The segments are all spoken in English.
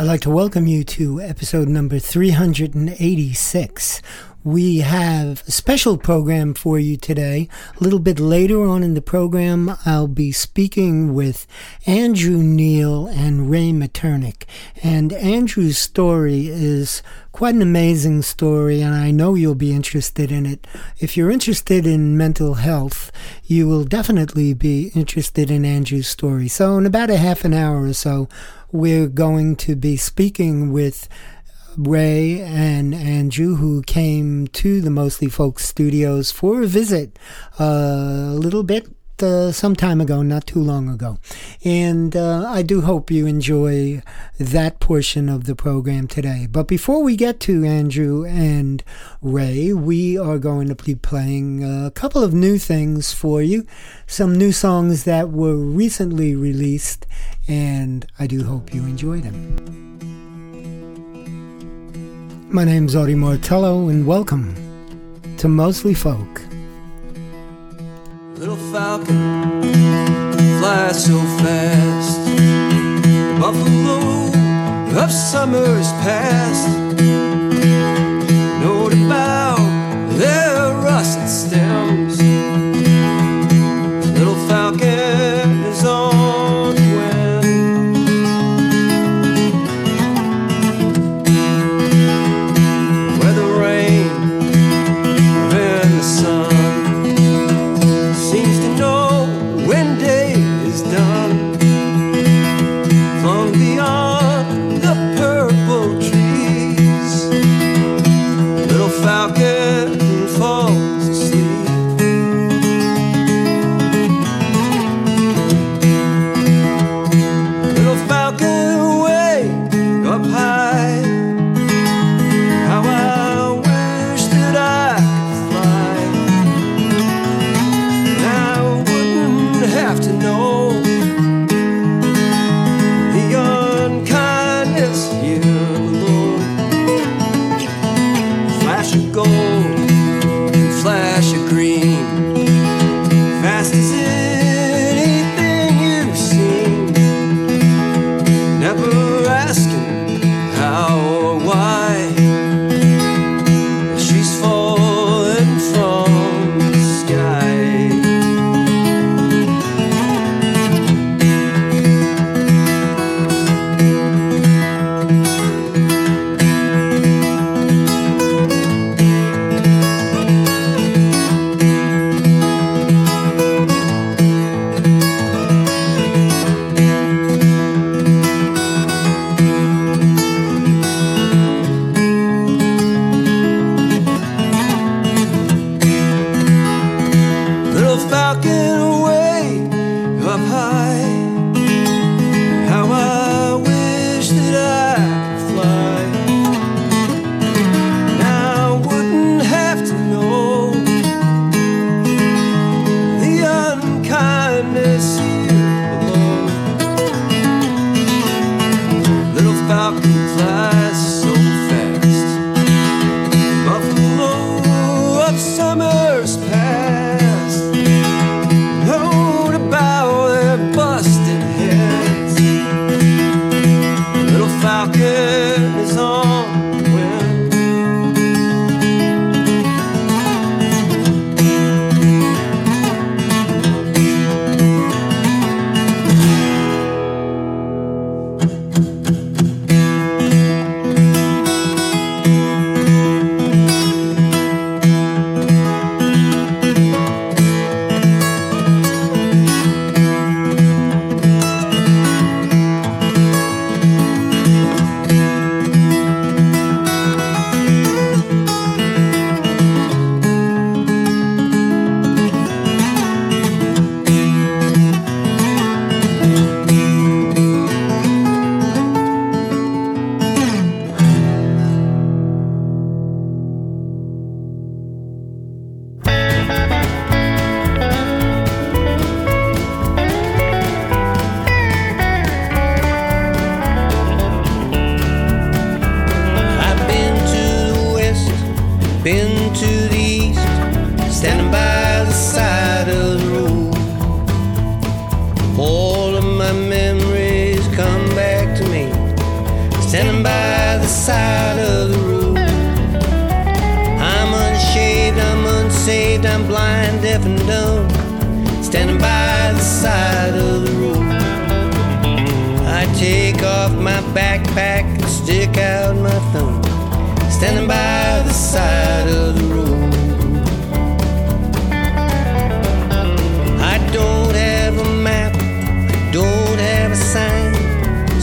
I'd like to welcome you to episode number 386. We have a special program for you today. A little bit later on in the program, I'll be speaking with Andrew Neil and Ray Maternick. And Andrew's story is quite an amazing story, and I know you'll be interested in it. If you're interested in mental health, you will definitely be interested in Andrew's story. So, in about a half an hour or so, we're going to be speaking with Ray and Andrew, who came to the Mostly Folk Studios for a visit uh, a little bit uh, some time ago, not too long ago. And uh, I do hope you enjoy that portion of the program today. But before we get to Andrew and Ray, we are going to be playing a couple of new things for you, some new songs that were recently released, and I do hope you enjoy them. My name's Audie Martello, and welcome to Mostly Folk. Little falcon flies so fast. The buffalo of summers past.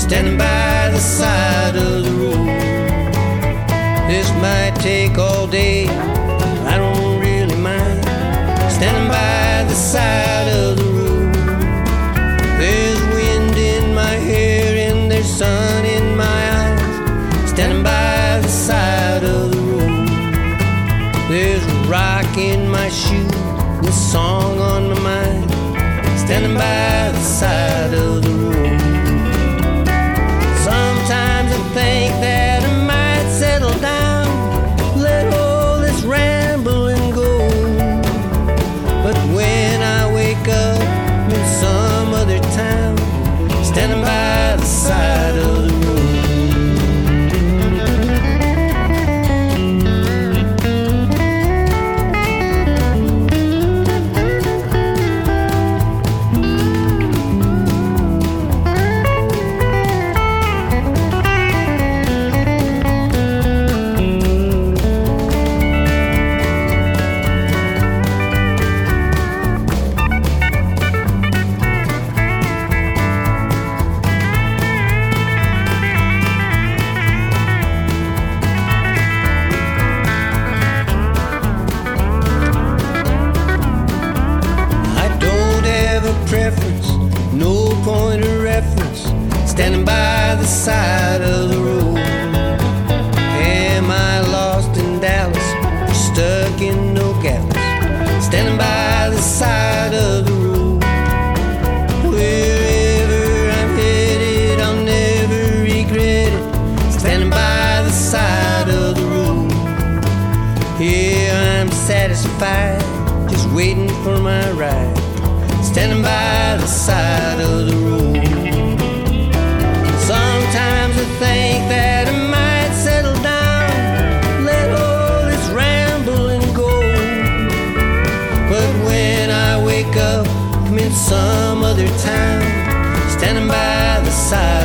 standing by the side of the road. This might take all. just waiting for my ride, standing by the side of the road. Sometimes I think that I might settle down, let all this rambling go. But when I wake up, I'm in some other town, standing by the side.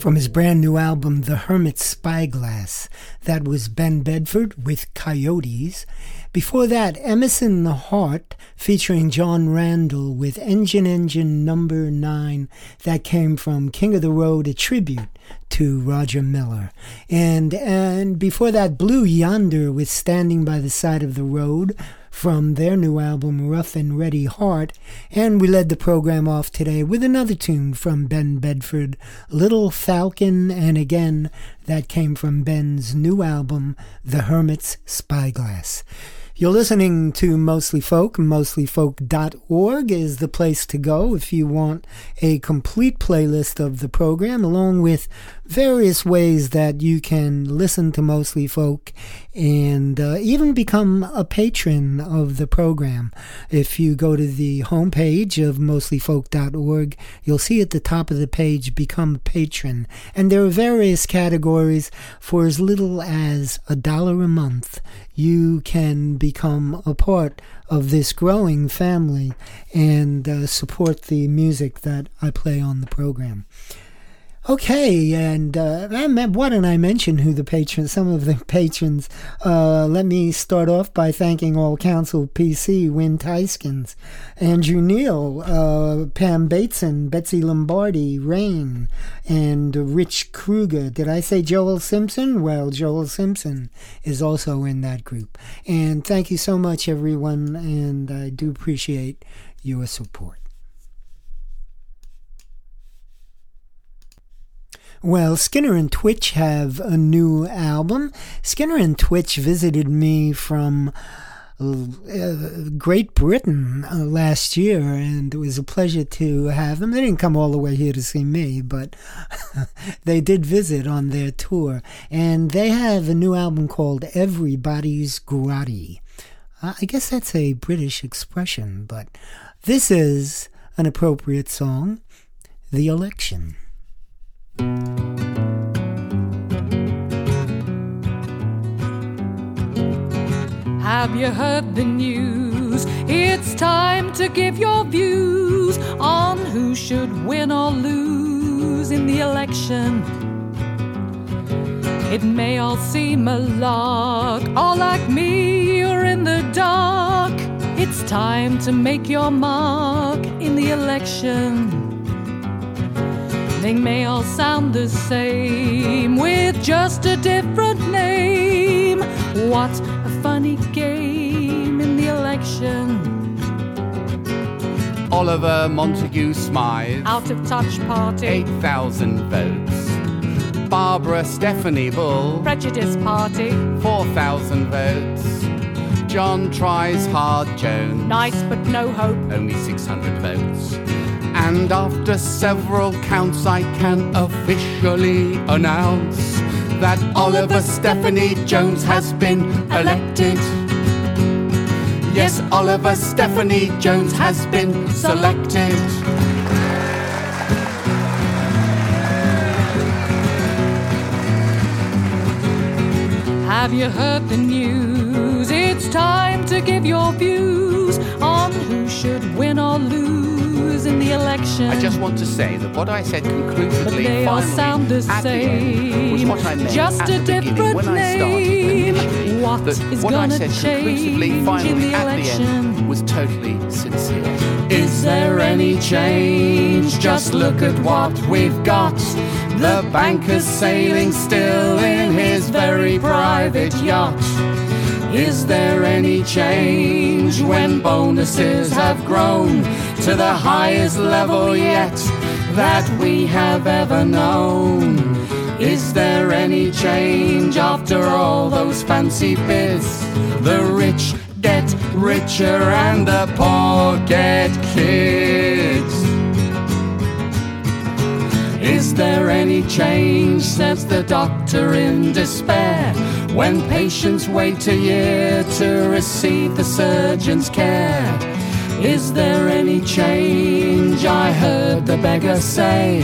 From his brand new album, The Hermit's Spyglass. That was Ben Bedford with Coyotes. Before that, Emerson the Heart featuring John Randall with Engine Engine Number 9. That came from King of the Road, a tribute to Roger Miller. And and before that, Blue Yonder with Standing by the Side of the Road from their new album Rough and Ready Heart, and we led the program off today with another tune from Ben Bedford, Little Falcon, and again that came from Ben's new album The Hermit's Spyglass. You're listening to Mostly Folk. Mostlyfolk.org is the place to go if you want a complete playlist of the program, along with various ways that you can listen to Mostly Folk and uh, even become a patron of the program. If you go to the homepage of mostlyfolk.org, you'll see at the top of the page, Become a Patron. And there are various categories for as little as a dollar a month you can become a part of this growing family and uh, support the music that I play on the program. Okay, and uh, why don't I mention who the patrons, some of the patrons? Uh, let me start off by thanking all Council PC, Win Tyskins, Andrew Neal, uh, Pam Bateson, Betsy Lombardi, Rain, and Rich Kruger. Did I say Joel Simpson? Well, Joel Simpson is also in that group. And thank you so much, everyone, and I do appreciate your support. Well, Skinner and Twitch have a new album. Skinner and Twitch visited me from uh, Great Britain uh, last year, and it was a pleasure to have them. They didn't come all the way here to see me, but they did visit on their tour. And they have a new album called Everybody's Grotty. I guess that's a British expression, but this is an appropriate song The Election. Have you heard the news? It's time to give your views on who should win or lose in the election. It may all seem a lark, or like me, you're in the dark. It's time to make your mark in the election. They may all sound the same with just a different name. What a funny game in the election. Oliver Montague Smythe. Out of touch party. 8,000 votes. Barbara Stephanie Bull. Prejudice party. 4,000 votes. John tries hard Jones. Nice but no hope. Only 600 votes. And after several counts, I can officially announce that Oliver Stephanie Jones has been elected. Yes, Oliver Stephanie Jones has been selected. Have you heard the news? It's time to give your views on who should win or lose in the election. I just want to say that what I said conclusively but they all sound the same. was what I meant just at a the different when name. I started what that is what I gonna said change conclusively, finally, at the end, was totally sincere. Is there any change? Just look at what we've got. The banker's sailing still in his very private yacht. Is there any change when bonuses have grown to the highest level yet that we have ever known? Is there any change after all those fancy bits? The rich get richer and the poor get kids. Is there any change? says the doctor in despair. When patients wait a year to receive the surgeon's care. Is there any change? I heard the beggar say.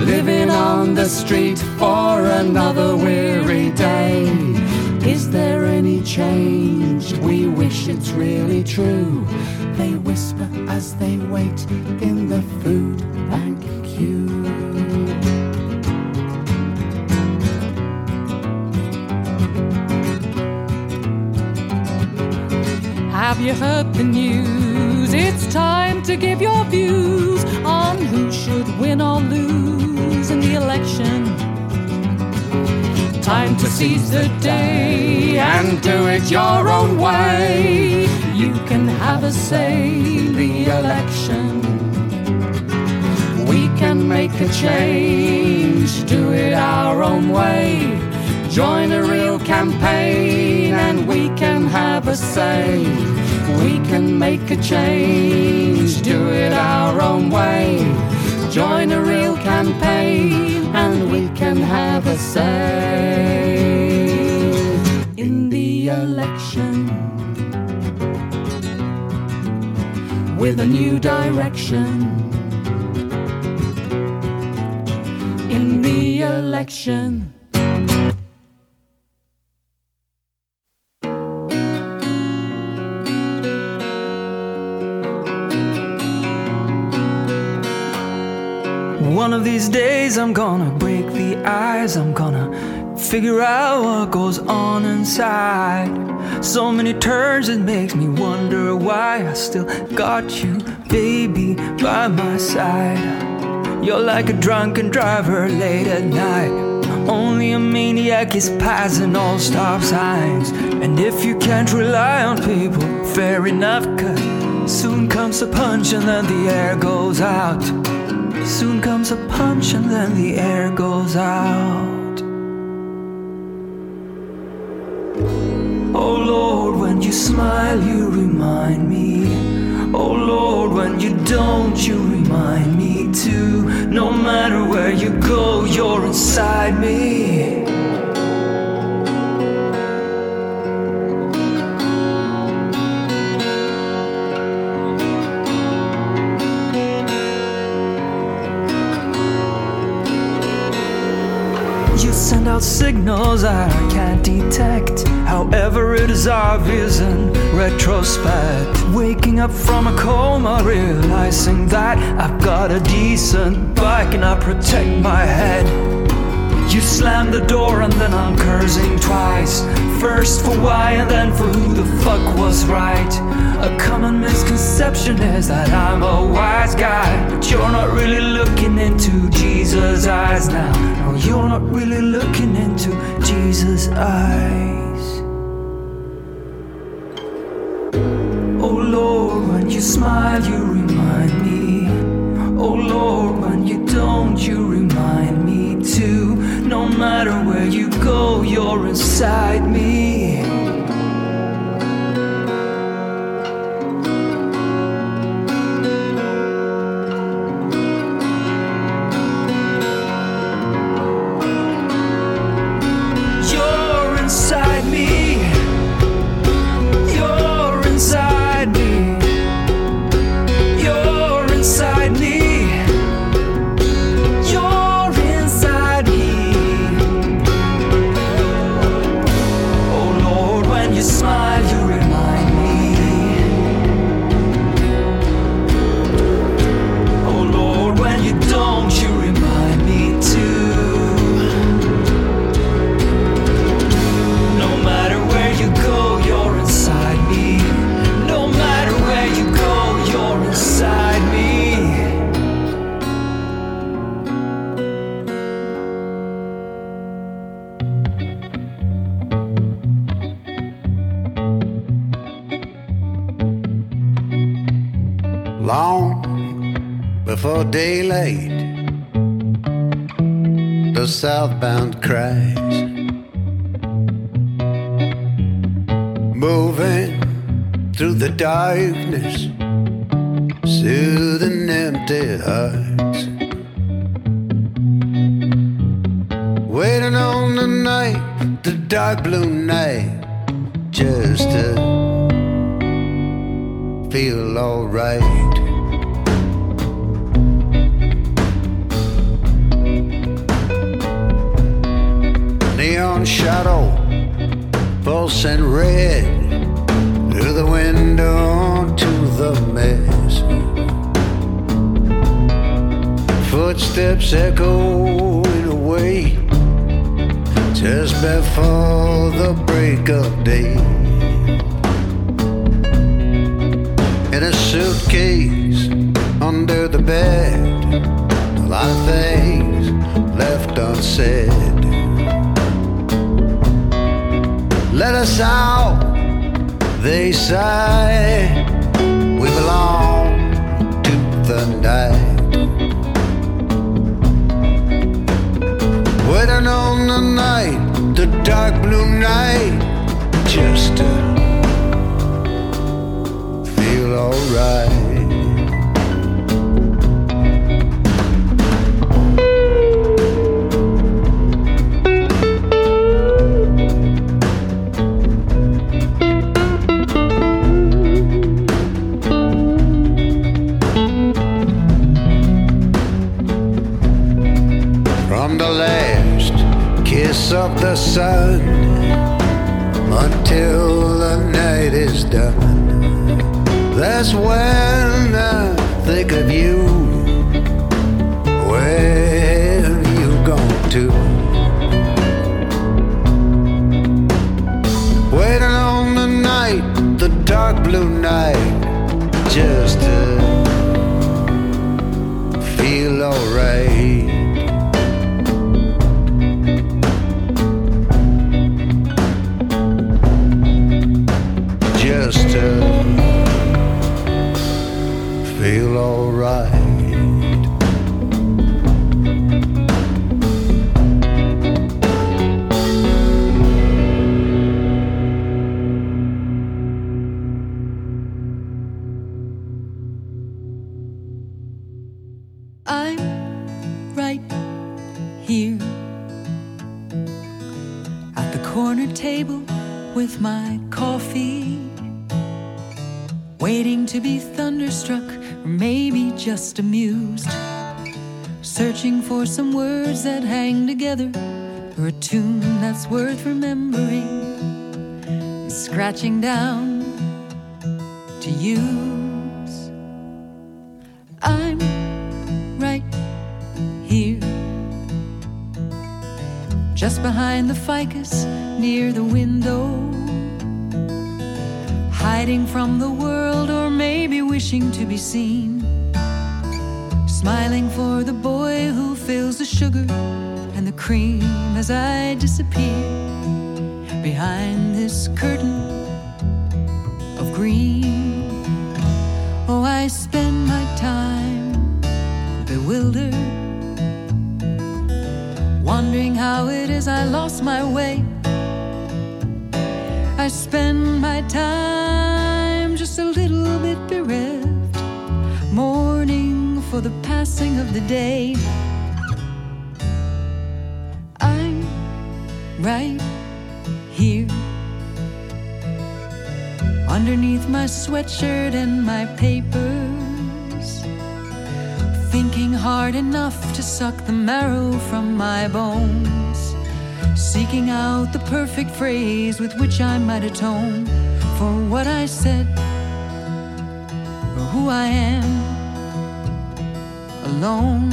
Living on the street for another weary day. Is there any change? We wish it's really true. They whisper as they wait in the food bank queue. Have you heard the news? It's time to give your views on who should win or lose in the election. Time to seize the day and do it your own way. You can have a say in the election. We can make a change, do it our own way. Join a real campaign and we can have a say. We can make a change, do it our own way. Join a real campaign and we can have a say in the election with a new direction. In the election. These days I'm gonna break the ice, I'm gonna figure out what goes on inside. So many turns it makes me wonder why I still got you, baby, by my side. You're like a drunken driver late at night. Only a maniac is passing all stop signs. And if you can't rely on people, fair enough, cause soon comes a punch and then the air goes out. Soon comes a punch and then the air goes out. Oh Lord, when you smile, you remind me. Oh Lord, when you don't, you remind me too. No matter where you go, you're inside me. Signals I can't detect. However, it is obvious in retrospect. Waking up from a coma, realizing that I've got a decent bike and I protect my head. You slam the door and then I'm cursing twice. First for why and then for who the fuck was right. A common misconception is that I'm a wise guy, but you're not really looking into Jesus' eyes now. No, you're not really looking into Jesus' eyes. Oh Lord, when you smile, you remind me. Oh Lord, when you don't, you remind me too. No matter where you go, you're inside me. Long before daylight. The southbound cries moving through the darkness, soothing empty hearts. Waiting on the night, the dark blue night, just to feel alright. Neon shadow, pulsing red through the window to the mess. Footsteps echoing away just before the break of day. in a suitcase under the bed. A lot of things left unsaid. Let us out, they say. We belong to the night. Waiting on the night, the dark blue night just to feel alright. The sun until the night is done. That's when I think of you. Where have you gone to? Waiting on the night, the dark blue night, just to feel alright. With my coffee, waiting to be thunderstruck or maybe just amused, searching for some words that hang together or a tune that's worth remembering, scratching down to use. I'm right here, just behind the ficus near the window, hiding from the world or maybe wishing to be seen, smiling for the boy who fills the sugar and the cream as I disappear behind this curtain of green. Oh, I spend my time bewildered, wondering how it is I lost my way. I spend my time just a little bit bereft, mourning for the passing of the day. I'm right here underneath my sweatshirt and my papers. Thinking hard enough to suck the marrow from my bones. Seeking out the perfect phrase with which I might atone for what I said who I am alone.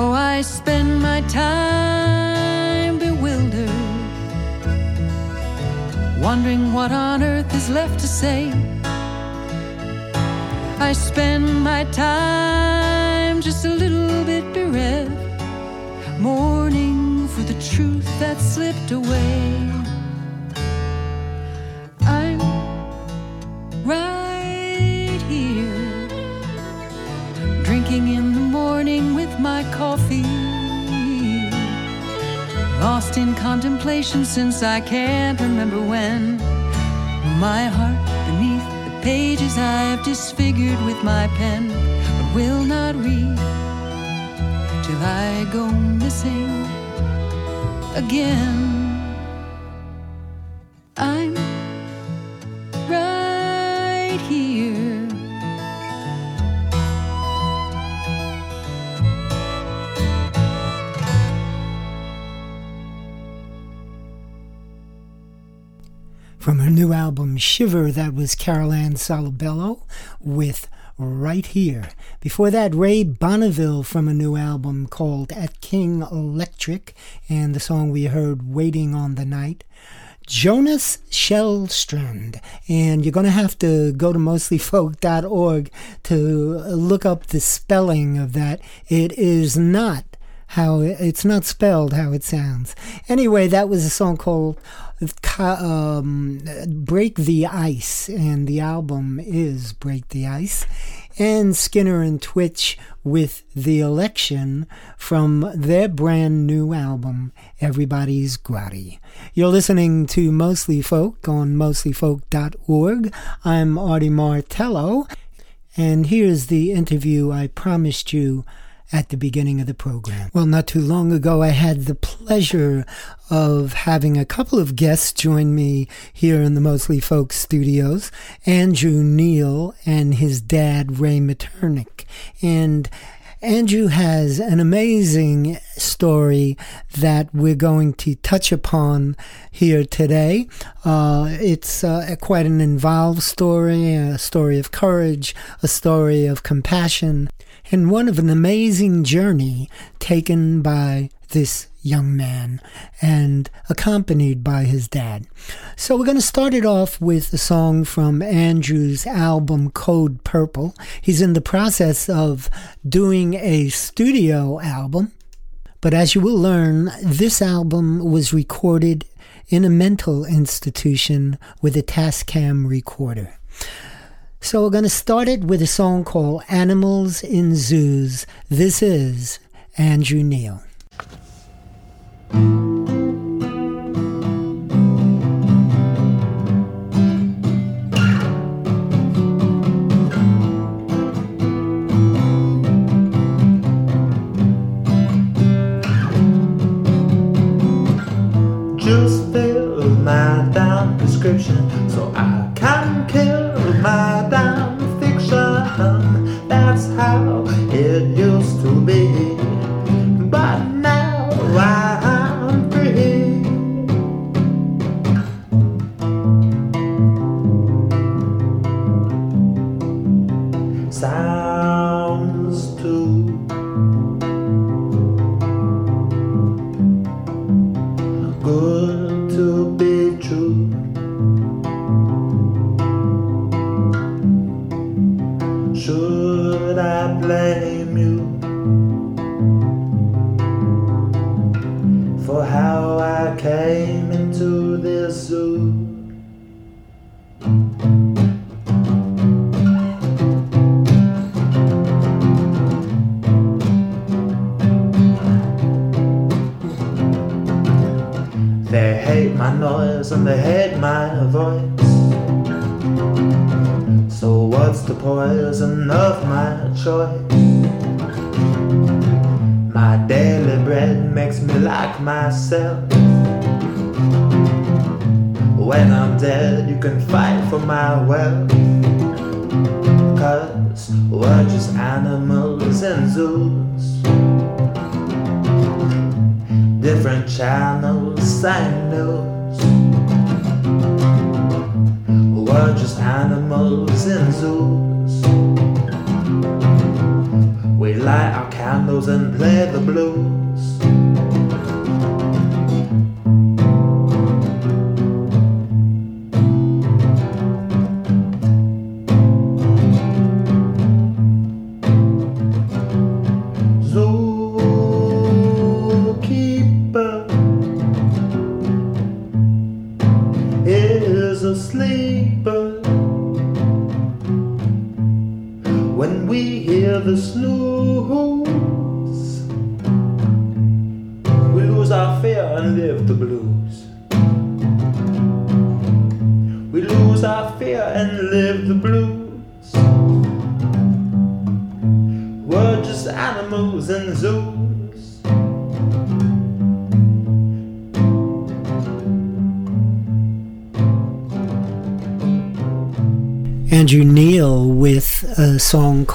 Oh, I spend my time bewildered wondering what on earth is left to say. I spend my time just a little bit bereft, mourning for the truth that slipped away. Coffee. Lost in contemplation since I can't remember when. My heart beneath the pages I have disfigured with my pen, but will not read till I go missing again. From her new album Shiver, that was Carol Ann Solebello with Right Here. Before that, Ray Bonneville from a new album called At King Electric, and the song we heard, Waiting on the Night. Jonas Shellstrand, and you're going to have to go to mostlyfolk.org to look up the spelling of that. It is not how it's not spelled how it sounds. Anyway, that was a song called um, "Break the Ice," and the album is "Break the Ice." and Skinner and Twitch with The Election from their brand new album, Everybody's Grotty. You're listening to Mostly Folk on mostlyfolk.org. I'm Artie Martello, and here's the interview I promised you at the beginning of the program. Well, not too long ago, I had the pleasure of having a couple of guests join me here in the Mostly Folk studios Andrew Neil and his dad, Ray Maternick. And Andrew has an amazing story that we're going to touch upon here today. Uh, it's uh, quite an involved story, a story of courage, a story of compassion, and one of an amazing journey taken by this young man and accompanied by his dad. So we're going to start it off with a song from Andrew's album Code Purple. He's in the process of doing a studio album, but as you will learn, this album was recorded in a mental institution with a Tascam recorder. So we're going to start it with a song called Animals in Zoos. This is Andrew Neil. And play the blues.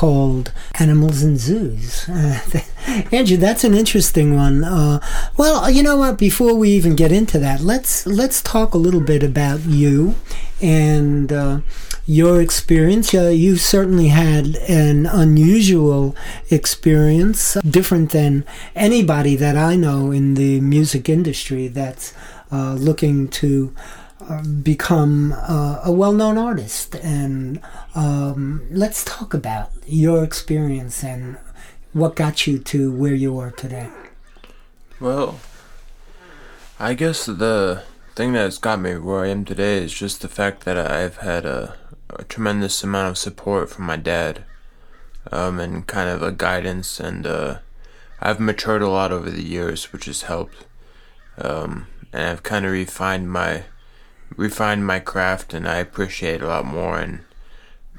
Called Animals and Zoos. Uh, Andrew, that's an interesting one. Uh, well, you know what? Before we even get into that, let's let's talk a little bit about you and uh, your experience. Uh, you certainly had an unusual experience, different than anybody that I know in the music industry that's uh, looking to uh, become uh, a well-known artist and um, let's talk about your experience and what got you to where you are today Well, I guess the thing that's got me where I am today is just the fact that I've had a, a tremendous amount of support from my dad. um, and kind of a guidance. And uh, I've matured a lot over the years, which has helped. Um, and I've kind of refined my refined my craft, and I appreciate a lot more. And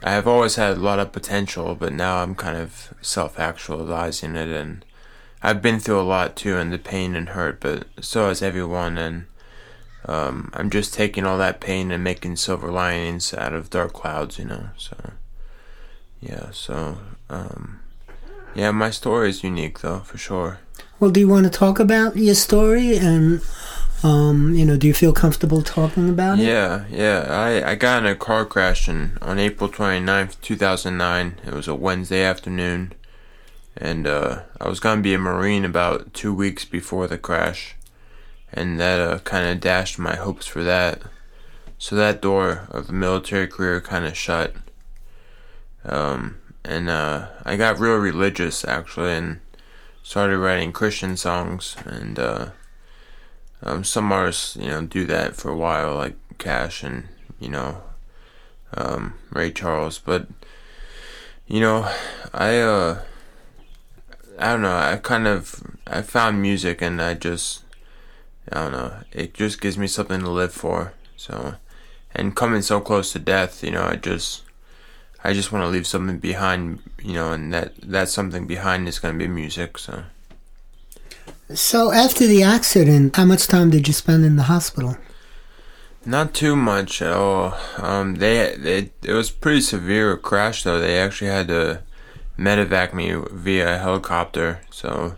I have always had a lot of potential, but now I'm kind of self actualizing it, and I've been through a lot too, and the pain and hurt, but so has everyone, and um, I'm just taking all that pain and making silver linings out of dark clouds, you know. So, yeah, so um, yeah, my story is unique though, for sure. Well, do you want to talk about your story and um, you know, do you feel comfortable talking about it? Yeah, yeah. I, I got in a car crash in, on April 29th, 2009. It was a Wednesday afternoon. And uh, I was going to be a Marine about two weeks before the crash. And that uh, kind of dashed my hopes for that. So that door of a military career kind of shut. Um, and uh, I got real religious, actually, and started writing Christian songs. And uh, um, some artists, you know, do that for a while, like Cash and you know, um, Ray Charles. But you know, I uh, I don't know. I kind of I found music, and I just I don't know. It just gives me something to live for. So, and coming so close to death, you know, I just I just want to leave something behind, you know, and that that something behind is gonna be music. So. So after the accident, how much time did you spend in the hospital? Not too much at all. Um, they, they it was pretty severe crash though. They actually had to medevac me via helicopter. So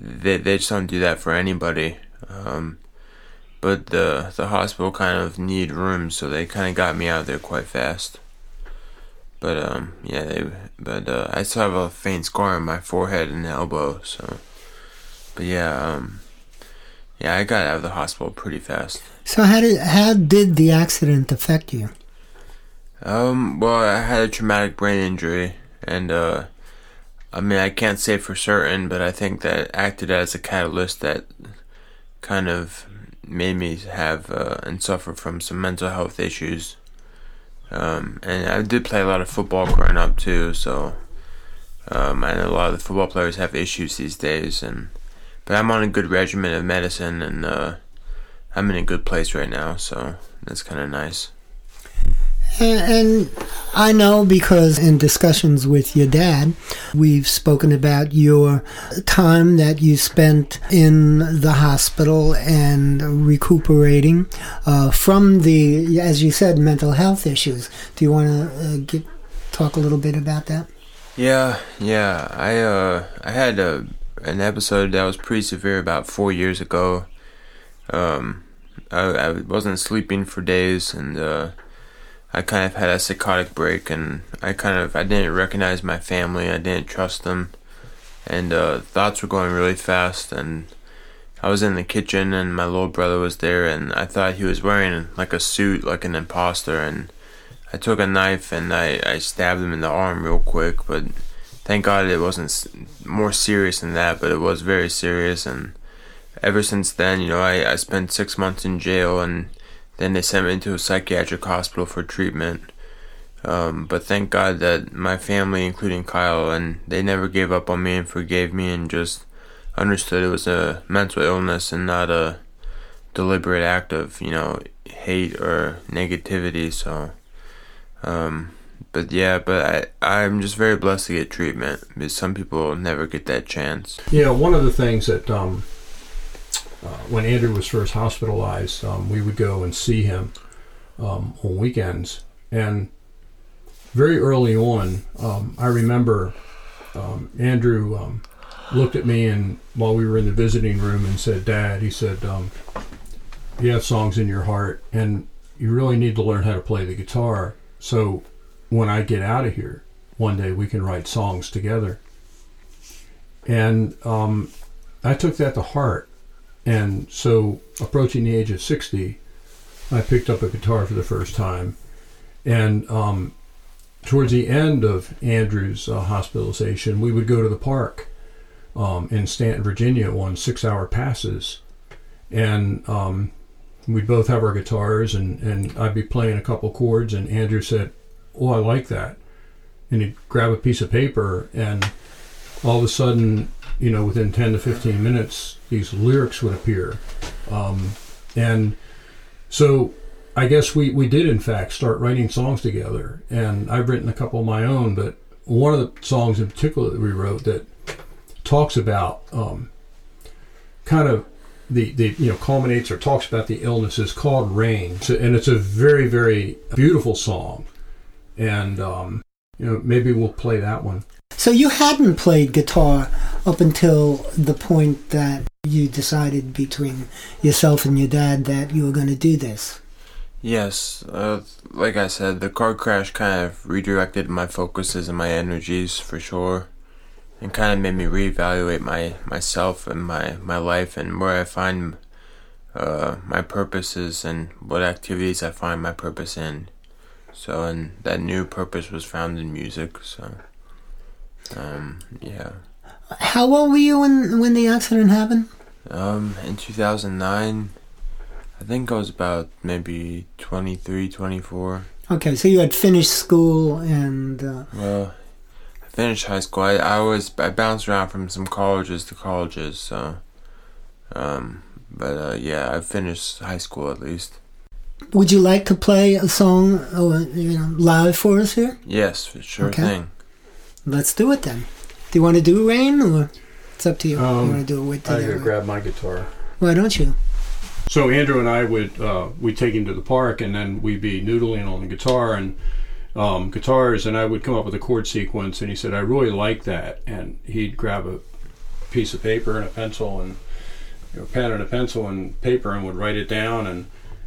they they just don't do that for anybody. Um, but the the hospital kind of need rooms, so they kind of got me out of there quite fast. But um, yeah, they but uh, I still have a faint scar on my forehead and elbow, so. But yeah, um, yeah, I got out of the hospital pretty fast. So how did how did the accident affect you? Um, well, I had a traumatic brain injury, and uh, I mean, I can't say for certain, but I think that acted as a catalyst that kind of made me have uh, and suffer from some mental health issues. Um, and I did play a lot of football growing up too, so um, I know a lot of the football players have issues these days, and but I'm on a good regimen of medicine, and uh, I'm in a good place right now, so that's kind of nice. And, and I know because in discussions with your dad, we've spoken about your time that you spent in the hospital and recuperating uh, from the, as you said, mental health issues. Do you want to uh, talk a little bit about that? Yeah, yeah. I uh, I had a an episode that was pretty severe about four years ago. Um, I, I wasn't sleeping for days, and uh, I kind of had a psychotic break, and I kind of I didn't recognize my family. I didn't trust them, and uh, thoughts were going really fast. And I was in the kitchen, and my little brother was there, and I thought he was wearing like a suit, like an imposter, and I took a knife and I, I stabbed him in the arm real quick, but thank God it wasn't more serious than that, but it was very serious. And ever since then, you know, I, I spent six months in jail and then they sent me into a psychiatric hospital for treatment. Um, but thank God that my family, including Kyle, and they never gave up on me and forgave me and just understood it was a mental illness and not a deliberate act of, you know, hate or negativity. So, um, but yeah, but I I'm just very blessed to get treatment because some people never get that chance. Yeah, one of the things that um, uh, when Andrew was first hospitalized, um, we would go and see him um, on weekends, and very early on, um, I remember um, Andrew um, looked at me and while we were in the visiting room and said, "Dad," he said, "You have songs in your heart, and you really need to learn how to play the guitar." So when I get out of here, one day we can write songs together. And um, I took that to heart. And so, approaching the age of 60, I picked up a guitar for the first time. And um, towards the end of Andrew's uh, hospitalization, we would go to the park um, in Staunton, Virginia on six hour passes. And um, we'd both have our guitars, and, and I'd be playing a couple chords. And Andrew said, oh, I like that. and he'd grab a piece of paper, and all of a sudden, you know, within 10 to 15 minutes, these lyrics would appear. Um, and so I guess we, we did, in fact, start writing songs together. And I've written a couple of my own, but one of the songs in particular that we wrote that talks about um, kind of the, the you know culminates or talks about the illness is called Rain, so, and it's a very very beautiful song, and um, you know maybe we'll play that one. So you hadn't played guitar up until the point that you decided between yourself and your dad that you were going to do this. Yes, uh, like I said, the car crash kind of redirected my focuses and my energies for sure, and kind of made me reevaluate my myself and my my life and where I find uh, my purposes and what activities I find my purpose in. So, and that new purpose was found in music. So, um, yeah. How old were you when when the accident happened? Um, in 2009, I think I was about maybe 23, 24. Okay, so you had finished school and. Uh, Well, I finished high school. I, I always I bounced around from some colleges to colleges, so. Um, but uh, yeah, I finished high school at least. Would you like to play a song or, you know, live for us here? Yes, for sure Okay. thing. Let's do it then. Do you want to do Rain or it's up to you? Um, you want to do it with I the gotta grab my guitar. Why don't you? So Andrew and I would uh, we'd take him to the park, and then we'd be noodling on the guitar and um, guitars, and I would come up with a chord sequence, and he said, "I really like that," and he'd grab a piece of paper and a pencil and you know, pen and a pencil and paper, and would write it down, and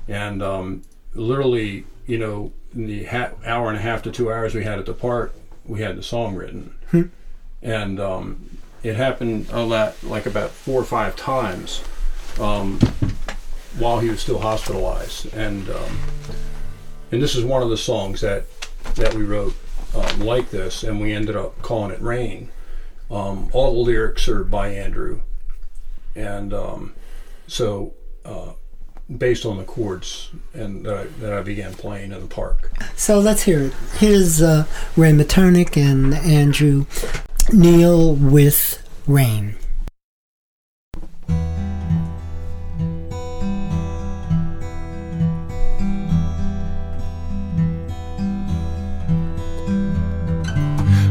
and um, literally, you know, in the ha- hour and a half to two hours we had at the park, we had the song written, and um, it happened a lot, like about four or five times. Um, while he was still hospitalized, and um, and this is one of the songs that that we wrote um, like this, and we ended up calling it Rain. Um, all the lyrics are by Andrew, and um, so uh, based on the chords and that I, that I began playing in the park. So let's hear it. Here's uh, Ray Maternick and Andrew Neil with Rain.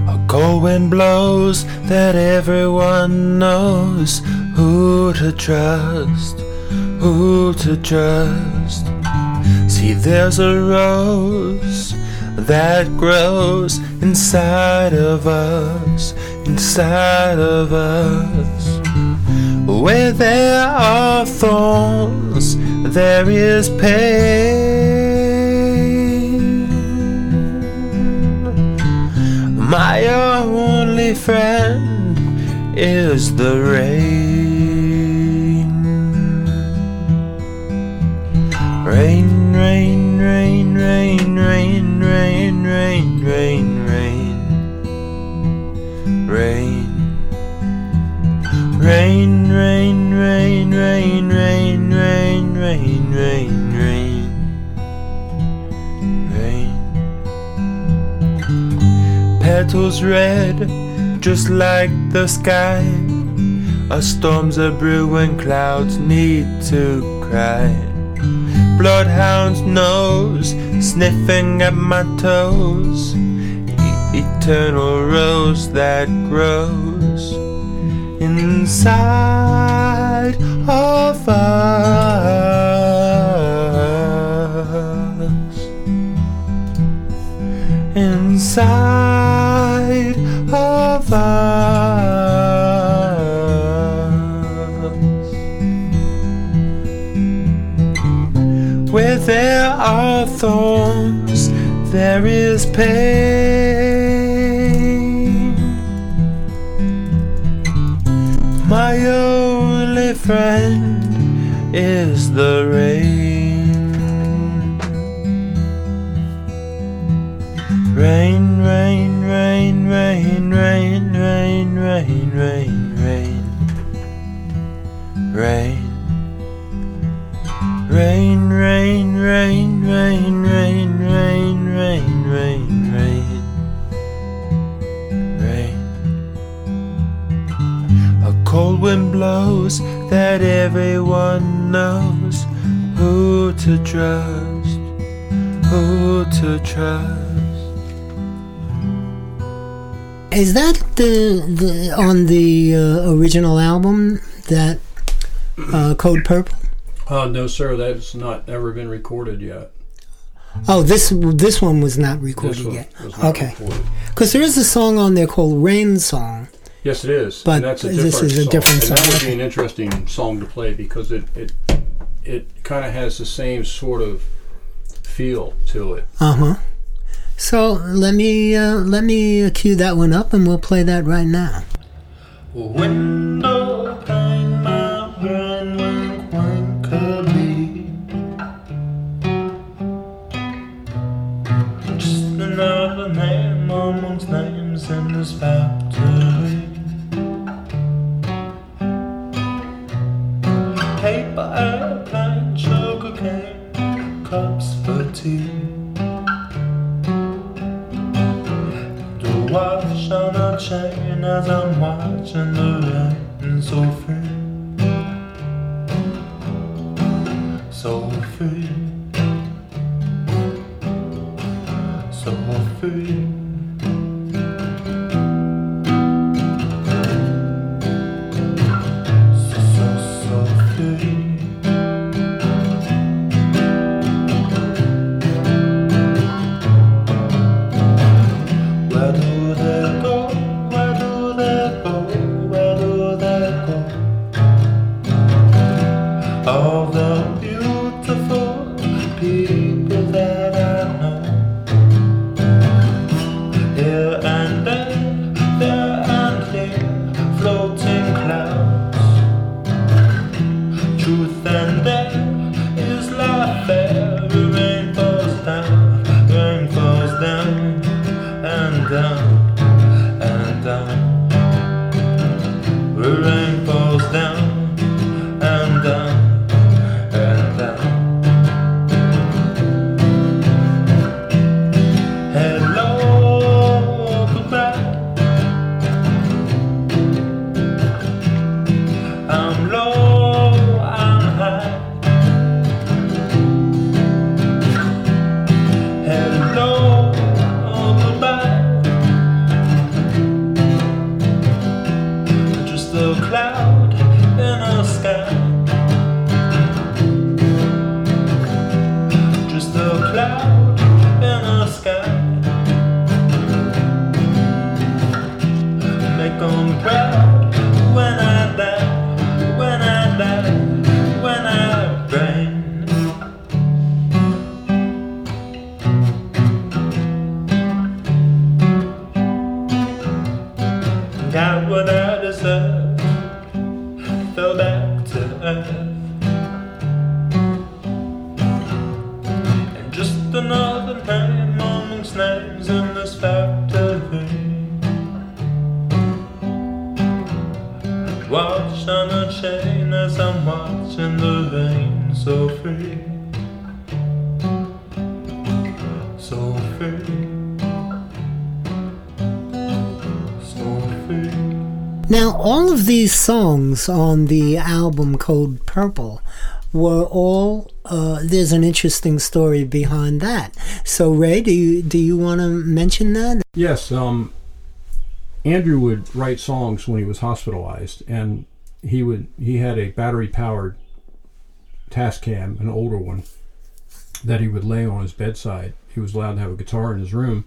A cold wind blows that everyone knows who to trust, who to trust. See, there's a rose that grows inside of us, inside of us. Where there are thorns, there is pain. My only friend is the rain. Rain, rain, rain, rain, rain, rain, rain, rain, rain. Rain. Rain, rain, rain, rain, rain, rain, rain, rain, rain. Rain. Petals red, just like the sky. A storms are brewing, clouds need to cry. Bloodhound's nose, sniffing at my toes. E- eternal rose that grows inside of us. Inside of us. Where there are thorns, there is pain. My only friend is the rain. Rain, rain, rain, rain, rain, rain, rain, rain, rain. Rain. Rain, rain, rain, rain, rain, rain, rain, rain, rain, rain. A cold wind blows that everyone knows who to trust, who to trust. Is that the, the on the uh, original album that uh, Code Purple? Uh, no, sir, that's not ever been recorded yet. Oh, this this one was not recorded one yet. not okay, because there is a song on there called "Rain Song." Yes, it is. But and that's a this different is a song. different and That song, would be an interesting song to play because it it it kind of has the same sort of feel to it. Uh huh. So let me uh, let me cue that one up, and we'll play that right now. Window this factory. Paper airplane, sugar cane, cups for tea. To wash on a chain as I'm watching the rain so free, so so. Songs on the album Code Purple were all. Uh, there's an interesting story behind that. So, Ray, do you do you want to mention that? Yes, um, Andrew would write songs when he was hospitalized, and he would he had a battery powered Tascam, an older one, that he would lay on his bedside. He was allowed to have a guitar in his room,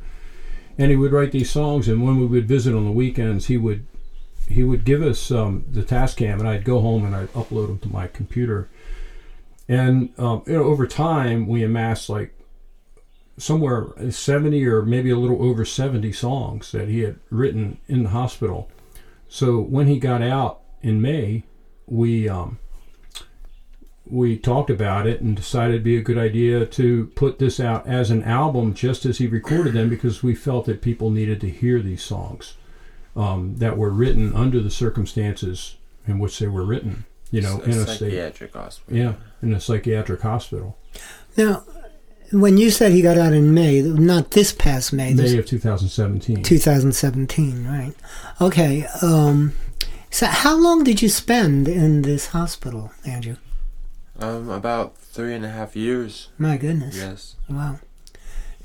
and he would write these songs. And when we would visit on the weekends, he would he would give us um, the Tascam, and I'd go home and I'd upload them to my computer. And um, you know, over time, we amassed like somewhere 70 or maybe a little over 70 songs that he had written in the hospital. So when he got out in May, we um, we talked about it and decided it'd be a good idea to put this out as an album just as he recorded them because we felt that people needed to hear these songs um, that were written under the circumstances in which they were written. You know, in a state, psychiatric hospital. yeah, in a psychiatric hospital. Now, when you said he got out in May, not this past May, this May of 2017. 2017, right? Okay. Um, So, how long did you spend in this hospital, Andrew? Um, about three and a half years. My goodness. Yes. Wow.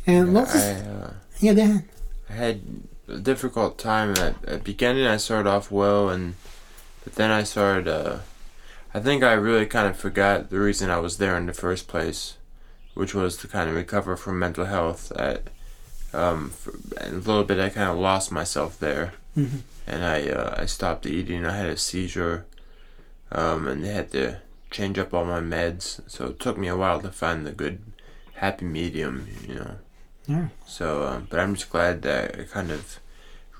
And what was? I, uh, yeah, go ahead. I had a difficult time at, at beginning. I started off well, and but then I started. Uh, I think I really kind of forgot the reason I was there in the first place, which was to kind of recover from mental health. I, um, for, and a little bit, I kind of lost myself there, Mhm. and I uh, I stopped eating. I had a seizure, um, and they had to change up all my meds. So it took me a while to find the good, happy medium. You know. Yeah. So, um, but I'm just glad that I kind of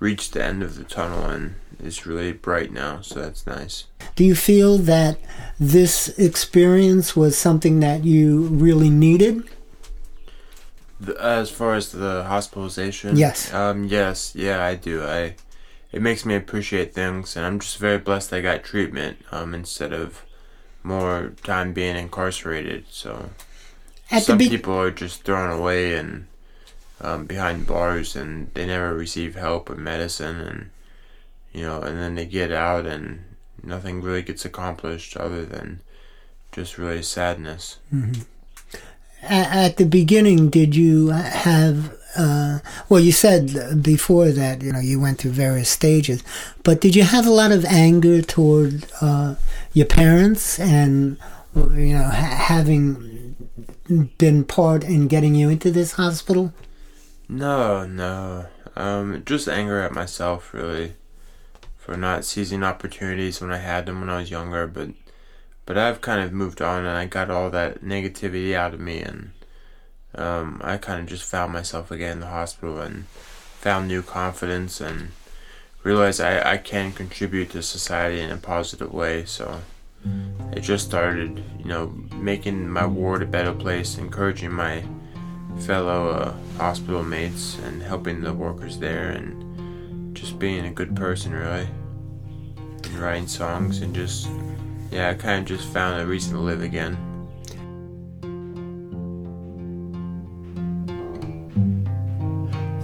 reached the end of the tunnel and it's really bright now. So that's nice. Do you feel that this experience was something that you really needed? The, as far as the hospitalization, Yes. um, yes, yeah, I do. I it makes me appreciate things, and I'm just very blessed I got treatment um, instead of more time being incarcerated. So At some be- people are just thrown away and um, behind bars, and they never receive help or medicine, and you know, and then they get out and nothing really gets accomplished other than just really sadness. Mhm. At the beginning, did you have? Uh, well, you said before that you know you went through various stages, but did you have a lot of anger toward uh, your parents and you know ha- having been part in getting you into this hospital? No, no. Um, just anger at myself, really, for not seizing opportunities when I had them when I was younger. But, but I've kind of moved on, and I got all that negativity out of me, and um, I kind of just found myself again in the hospital and found new confidence and realized I, I can contribute to society in a positive way. So it just started, you know, making my ward a better place, encouraging my fellow uh, hospital mates and helping the workers there and just being a good person really and writing songs and just yeah i kind of just found a reason to live again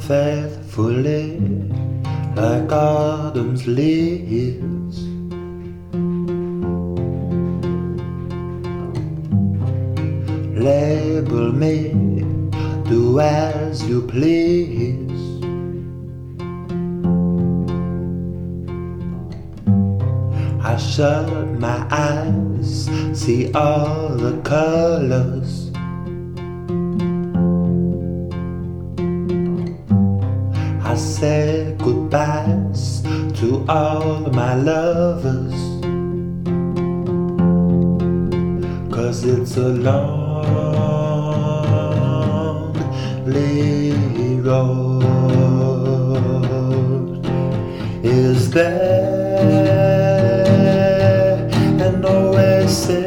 faithfully like autumn's leaves. Label me, do as you please. I shut my eyes, see all the colors. I say goodbyes to all my lovers. Cause it's a lonely road. Is there an oasis?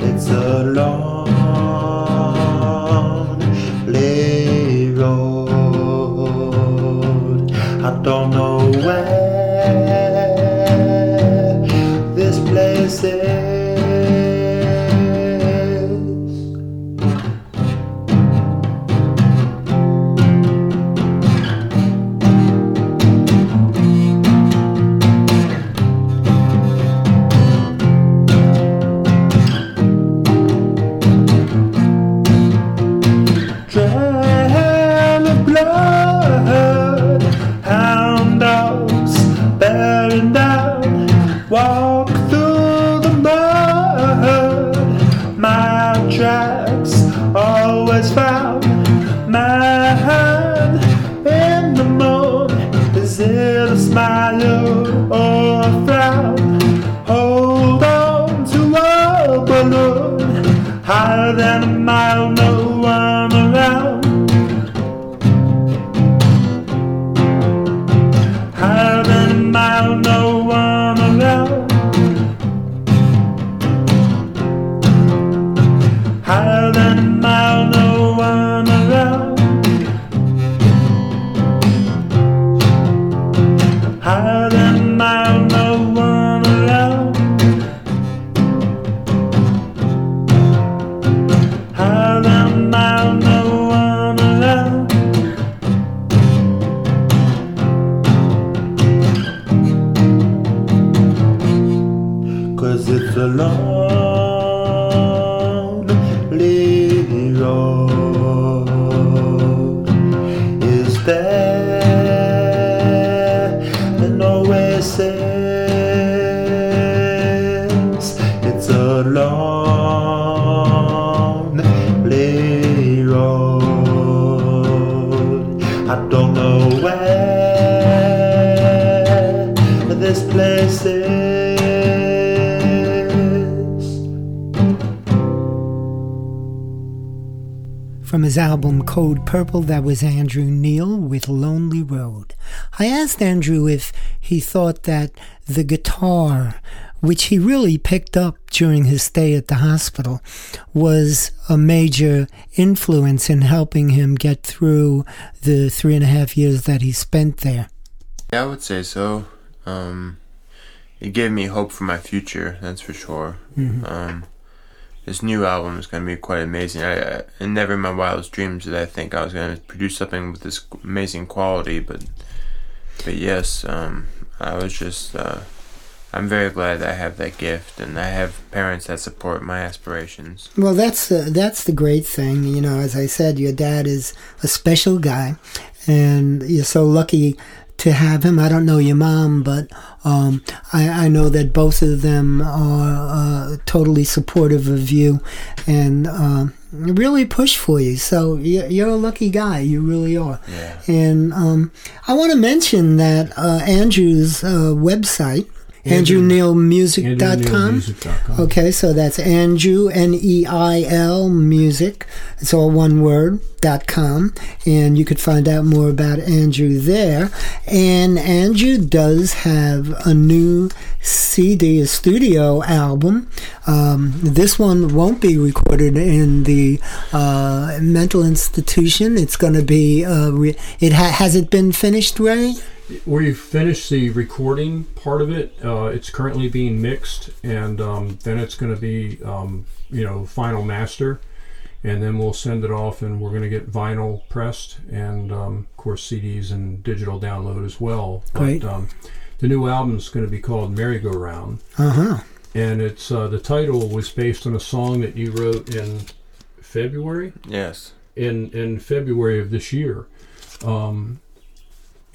It's a lonely road. I don't know From his album Code Purple, that was Andrew Neil with Lonely Road. I asked Andrew if he thought that the guitar, which he really picked up during his stay at the hospital, was a major influence in helping him get through the three and a half years that he spent there. Yeah, I would say so. Um, it gave me hope for my future. That's for sure. Mhm. Um, this new album is going to be quite amazing. I, I never in my wildest dreams did I think I was going to produce something with this amazing quality. But but yes, um, I was just. Uh, I'm very glad that I have that gift, and I have parents that support my aspirations. Well, that's the, that's the great thing. You know, as I said, your dad is a special guy, and you're so lucky to have him. I don't know your mom, but um, I, I know that both of them are uh, totally supportive of you and uh, really push for you. So you're, you're a lucky guy. You really are. Yeah. And um, I want to mention that uh, Andrew's uh, website, AndrewNeilMusic.com. AndrewNeilMusic.com. Okay, so that's Andrew N E I L Music. It's all one word. Dot com, and you could find out more about Andrew there. And Andrew does have a new CD, a studio album. Um, this one won't be recorded in the uh, mental institution. It's going to be. Uh, re- it ha- has it been finished, Ray? We've finished the recording part of it. Uh, it's currently being mixed, and um, then it's going to be, um, you know, final master, and then we'll send it off, and we're going to get vinyl pressed, and um, of course CDs and digital download as well. Great. But um, the new album is going to be called Merry Go Round, Uh huh. and it's uh, the title was based on a song that you wrote in February Yes. in in February of this year, um,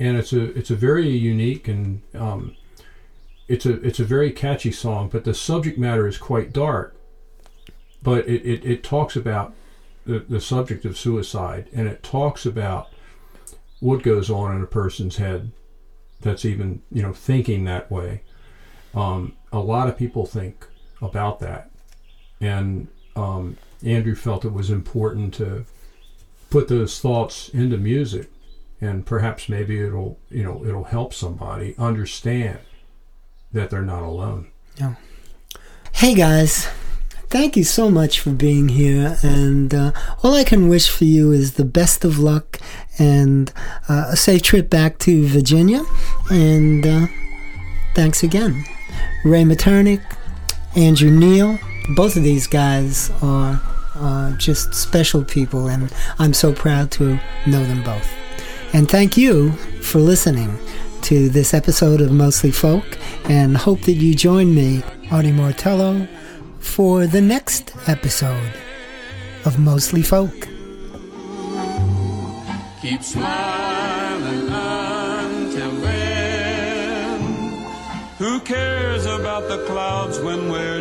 and it's a it's a very unique and um, it's a it's a very catchy song. But the subject matter is quite dark. But it, it, it talks about the, the subject of suicide, and it talks about what goes on in a person's head that's even you know thinking that way. Um, a lot of people think about that, and um, Andrew felt it was important to put those thoughts into music, and perhaps maybe it'll you know it'll help somebody understand that they're not alone. Yeah. Hey guys, thank you so much for being here. And uh, all I can wish for you is the best of luck and uh, a safe trip back to Virginia. And uh, thanks again. Ray Maternick, Andrew Neil, both of these guys are just special people, and I'm so proud to know them both. And thank you for listening to this episode of Mostly Folk, and hope that you join me, Artie Martello, for the next episode of Mostly Folk. Keep smiling until then. Who cares about the clouds when we're?